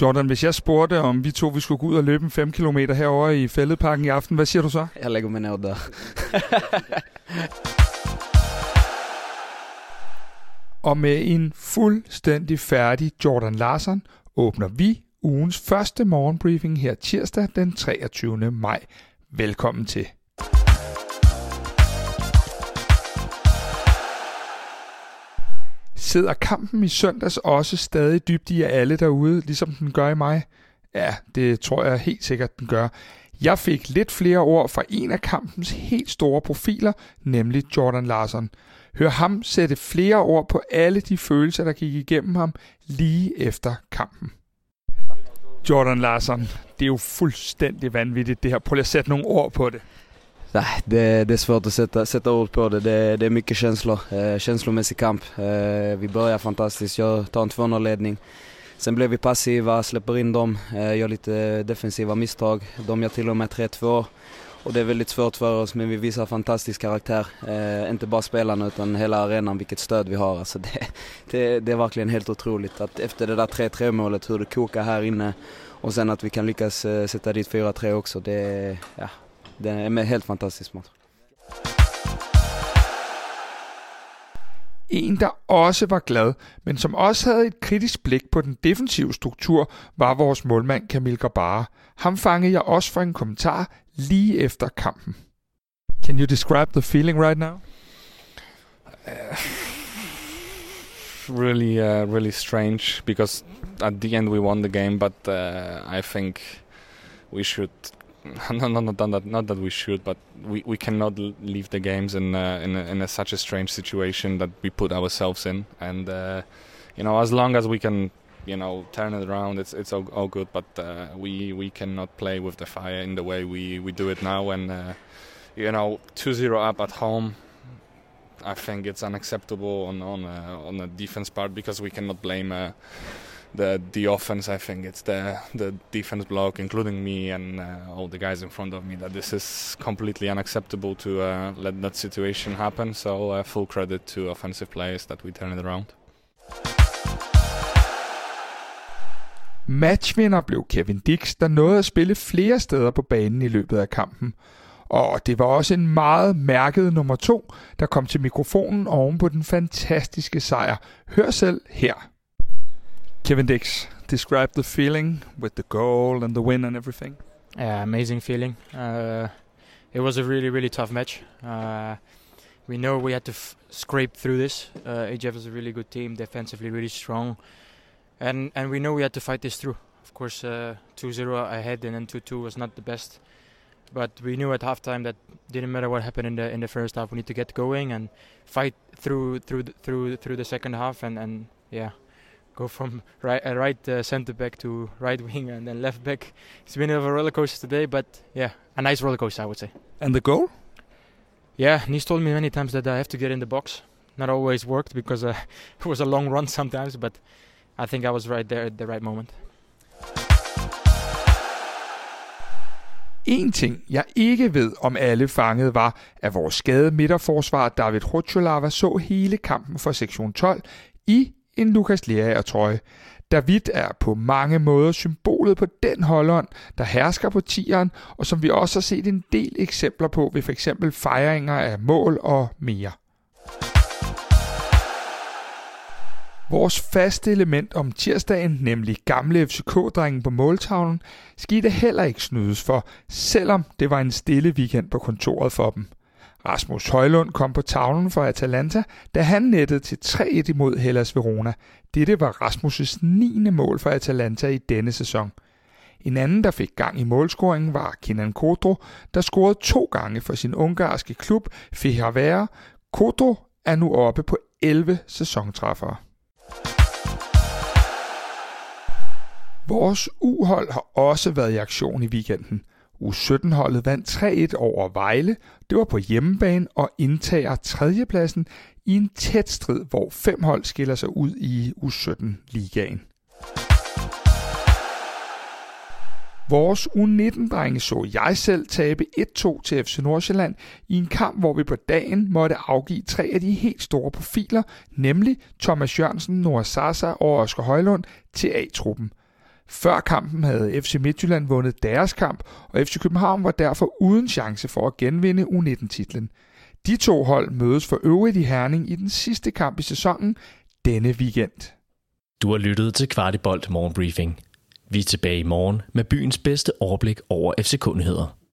Jordan, hvis jeg spurgte, om vi to vi skulle gå ud og løbe en 5 km herover i Fælledparken i aften, hvad siger du så? Jeg lægger mig ned der. og med en fuldstændig færdig Jordan Larsen åbner vi ugens første morgenbriefing her tirsdag den 23. maj. Velkommen til. Sidder kampen i søndags også stadig dybt i alle derude, ligesom den gør i mig? Ja, det tror jeg helt sikkert, den gør. Jeg fik lidt flere ord fra en af kampens helt store profiler, nemlig Jordan Larson. Hør ham sætte flere ord på alle de følelser, der gik igennem ham lige efter kampen. Jordan Larson, det er jo fuldstændig vanvittigt det her. Prøv lige at sætte nogle ord på det. Nej, det, det är svårt att sätta, sätta ord på det. Det, det är mycket känslor. Eh, känslomässig kamp. Eh, vi börjar fantastiskt. Jag tar en 2-0-ledning. Sen blev vi passiva, släpper in dem, eh, gör lite eh, defensiva misstag. De gör till och med 3-2. Och det är väldigt svårt för oss, men vi visar fantastisk karaktär. Eh, inte bara spelarna utan hela arenan, vilket stöd vi har. Alltså det, det, det är verkligen helt otroligt att efter det där 3-3 målet, hur det kokar här inne och sen att vi kan lyckas eh, sätta dit 4-3 också. Det, ja, det är en helt fantastisk match. En, der også var glad, men som også havde et kritisk blik på den defensive struktur, var vores målmand Kamil Gabara. Ham fangede jeg også for en kommentar lige efter kampen. Can you describe the feeling right now? Uh, really, uh, really strange because at the end we won the game, but uh, I think we should no, no, not that, not that we should, but we, we cannot leave the games in uh, in, a, in a, such a strange situation that we put ourselves in. And uh, you know, as long as we can, you know, turn it around, it's it's all, all good. But uh, we we cannot play with the fire in the way we, we do it now. And uh, you know, 2-0 up at home. I think it's unacceptable on on uh, on the defense part because we cannot blame uh, the the offense. I think it's the the defense block, including me and uh, all the guys in front of me, that this is completely unacceptable to uh, let that situation happen. So uh, full credit to offensive players that we turned it around. Matchvinder blev Kevin Dix, der nåede at spille flere steder på banen i løbet af kampen. Og det var også en meget mærket nummer to, der kom til mikrofonen oven på den fantastiske sejr. Hør selv her. Kevin Dix, describe the feeling with the goal and the win and everything. Yeah, amazing feeling. Uh, it was a really, really tough match. Uh, we know we had to scrape through this. Uh, AGF is a really good team, defensively really strong, and and we know we had to fight this through. Of course, 2-0 uh, ahead and then 2-2 was not the best, but we knew at halftime that didn't matter what happened in the in the first half. We need to get going and fight through through the, through through the second half, and and yeah go from right uh, right uh, centre back to right wing and then left back. It's been a roller coaster today, but yeah, a nice roller coaster, I would say. And the goal? Yeah, Nis told me many times that I have to get in the box. Not always worked because uh, it was a long run sometimes, but I think I was right there at the right moment. En ting, jeg ikke ved, om alle fangede, var, at vores skade midterforsvar David Rutscholava så hele kampen for sektion 12 i en Lukas Lerager trøje. David er på mange måder symbolet på den holdånd, der hersker på tieren, og som vi også har set en del eksempler på ved f.eks. fejringer af mål og mere. Vores faste element om tirsdagen, nemlig gamle FCK-drengen på måltavlen, skete heller ikke snydes for, selvom det var en stille weekend på kontoret for dem. Rasmus Højlund kom på tavlen for Atalanta, da han nettede til 3-1 imod Hellas Verona. Dette var Rasmus' 9. mål for Atalanta i denne sæson. En anden, der fik gang i målscoringen, var Kenan Kodro, der scorede to gange for sin ungarske klub Fehervare. Kodro er nu oppe på 11 sæsontræffere. Vores uhold har også været i aktion i weekenden – U17-holdet vandt 3-1 over Vejle. Det var på hjemmebane og indtager tredjepladsen i en tæt strid, hvor fem hold skiller sig ud i U17-ligaen. Vores U19-drenge så jeg selv tabe 1-2 til FC Nordsjælland i en kamp, hvor vi på dagen måtte afgive tre af de helt store profiler, nemlig Thomas Jørgensen, Noah Sasa og Oscar Højlund til A-truppen – før kampen havde FC Midtjylland vundet deres kamp, og FC København var derfor uden chance for at genvinde U19-titlen. De to hold mødes for øvrigt i Herning i den sidste kamp i sæsonen denne weekend. Du har lyttet til Kvartibolt Morgenbriefing. Vi er tilbage i morgen med byens bedste overblik over FC-kundigheder.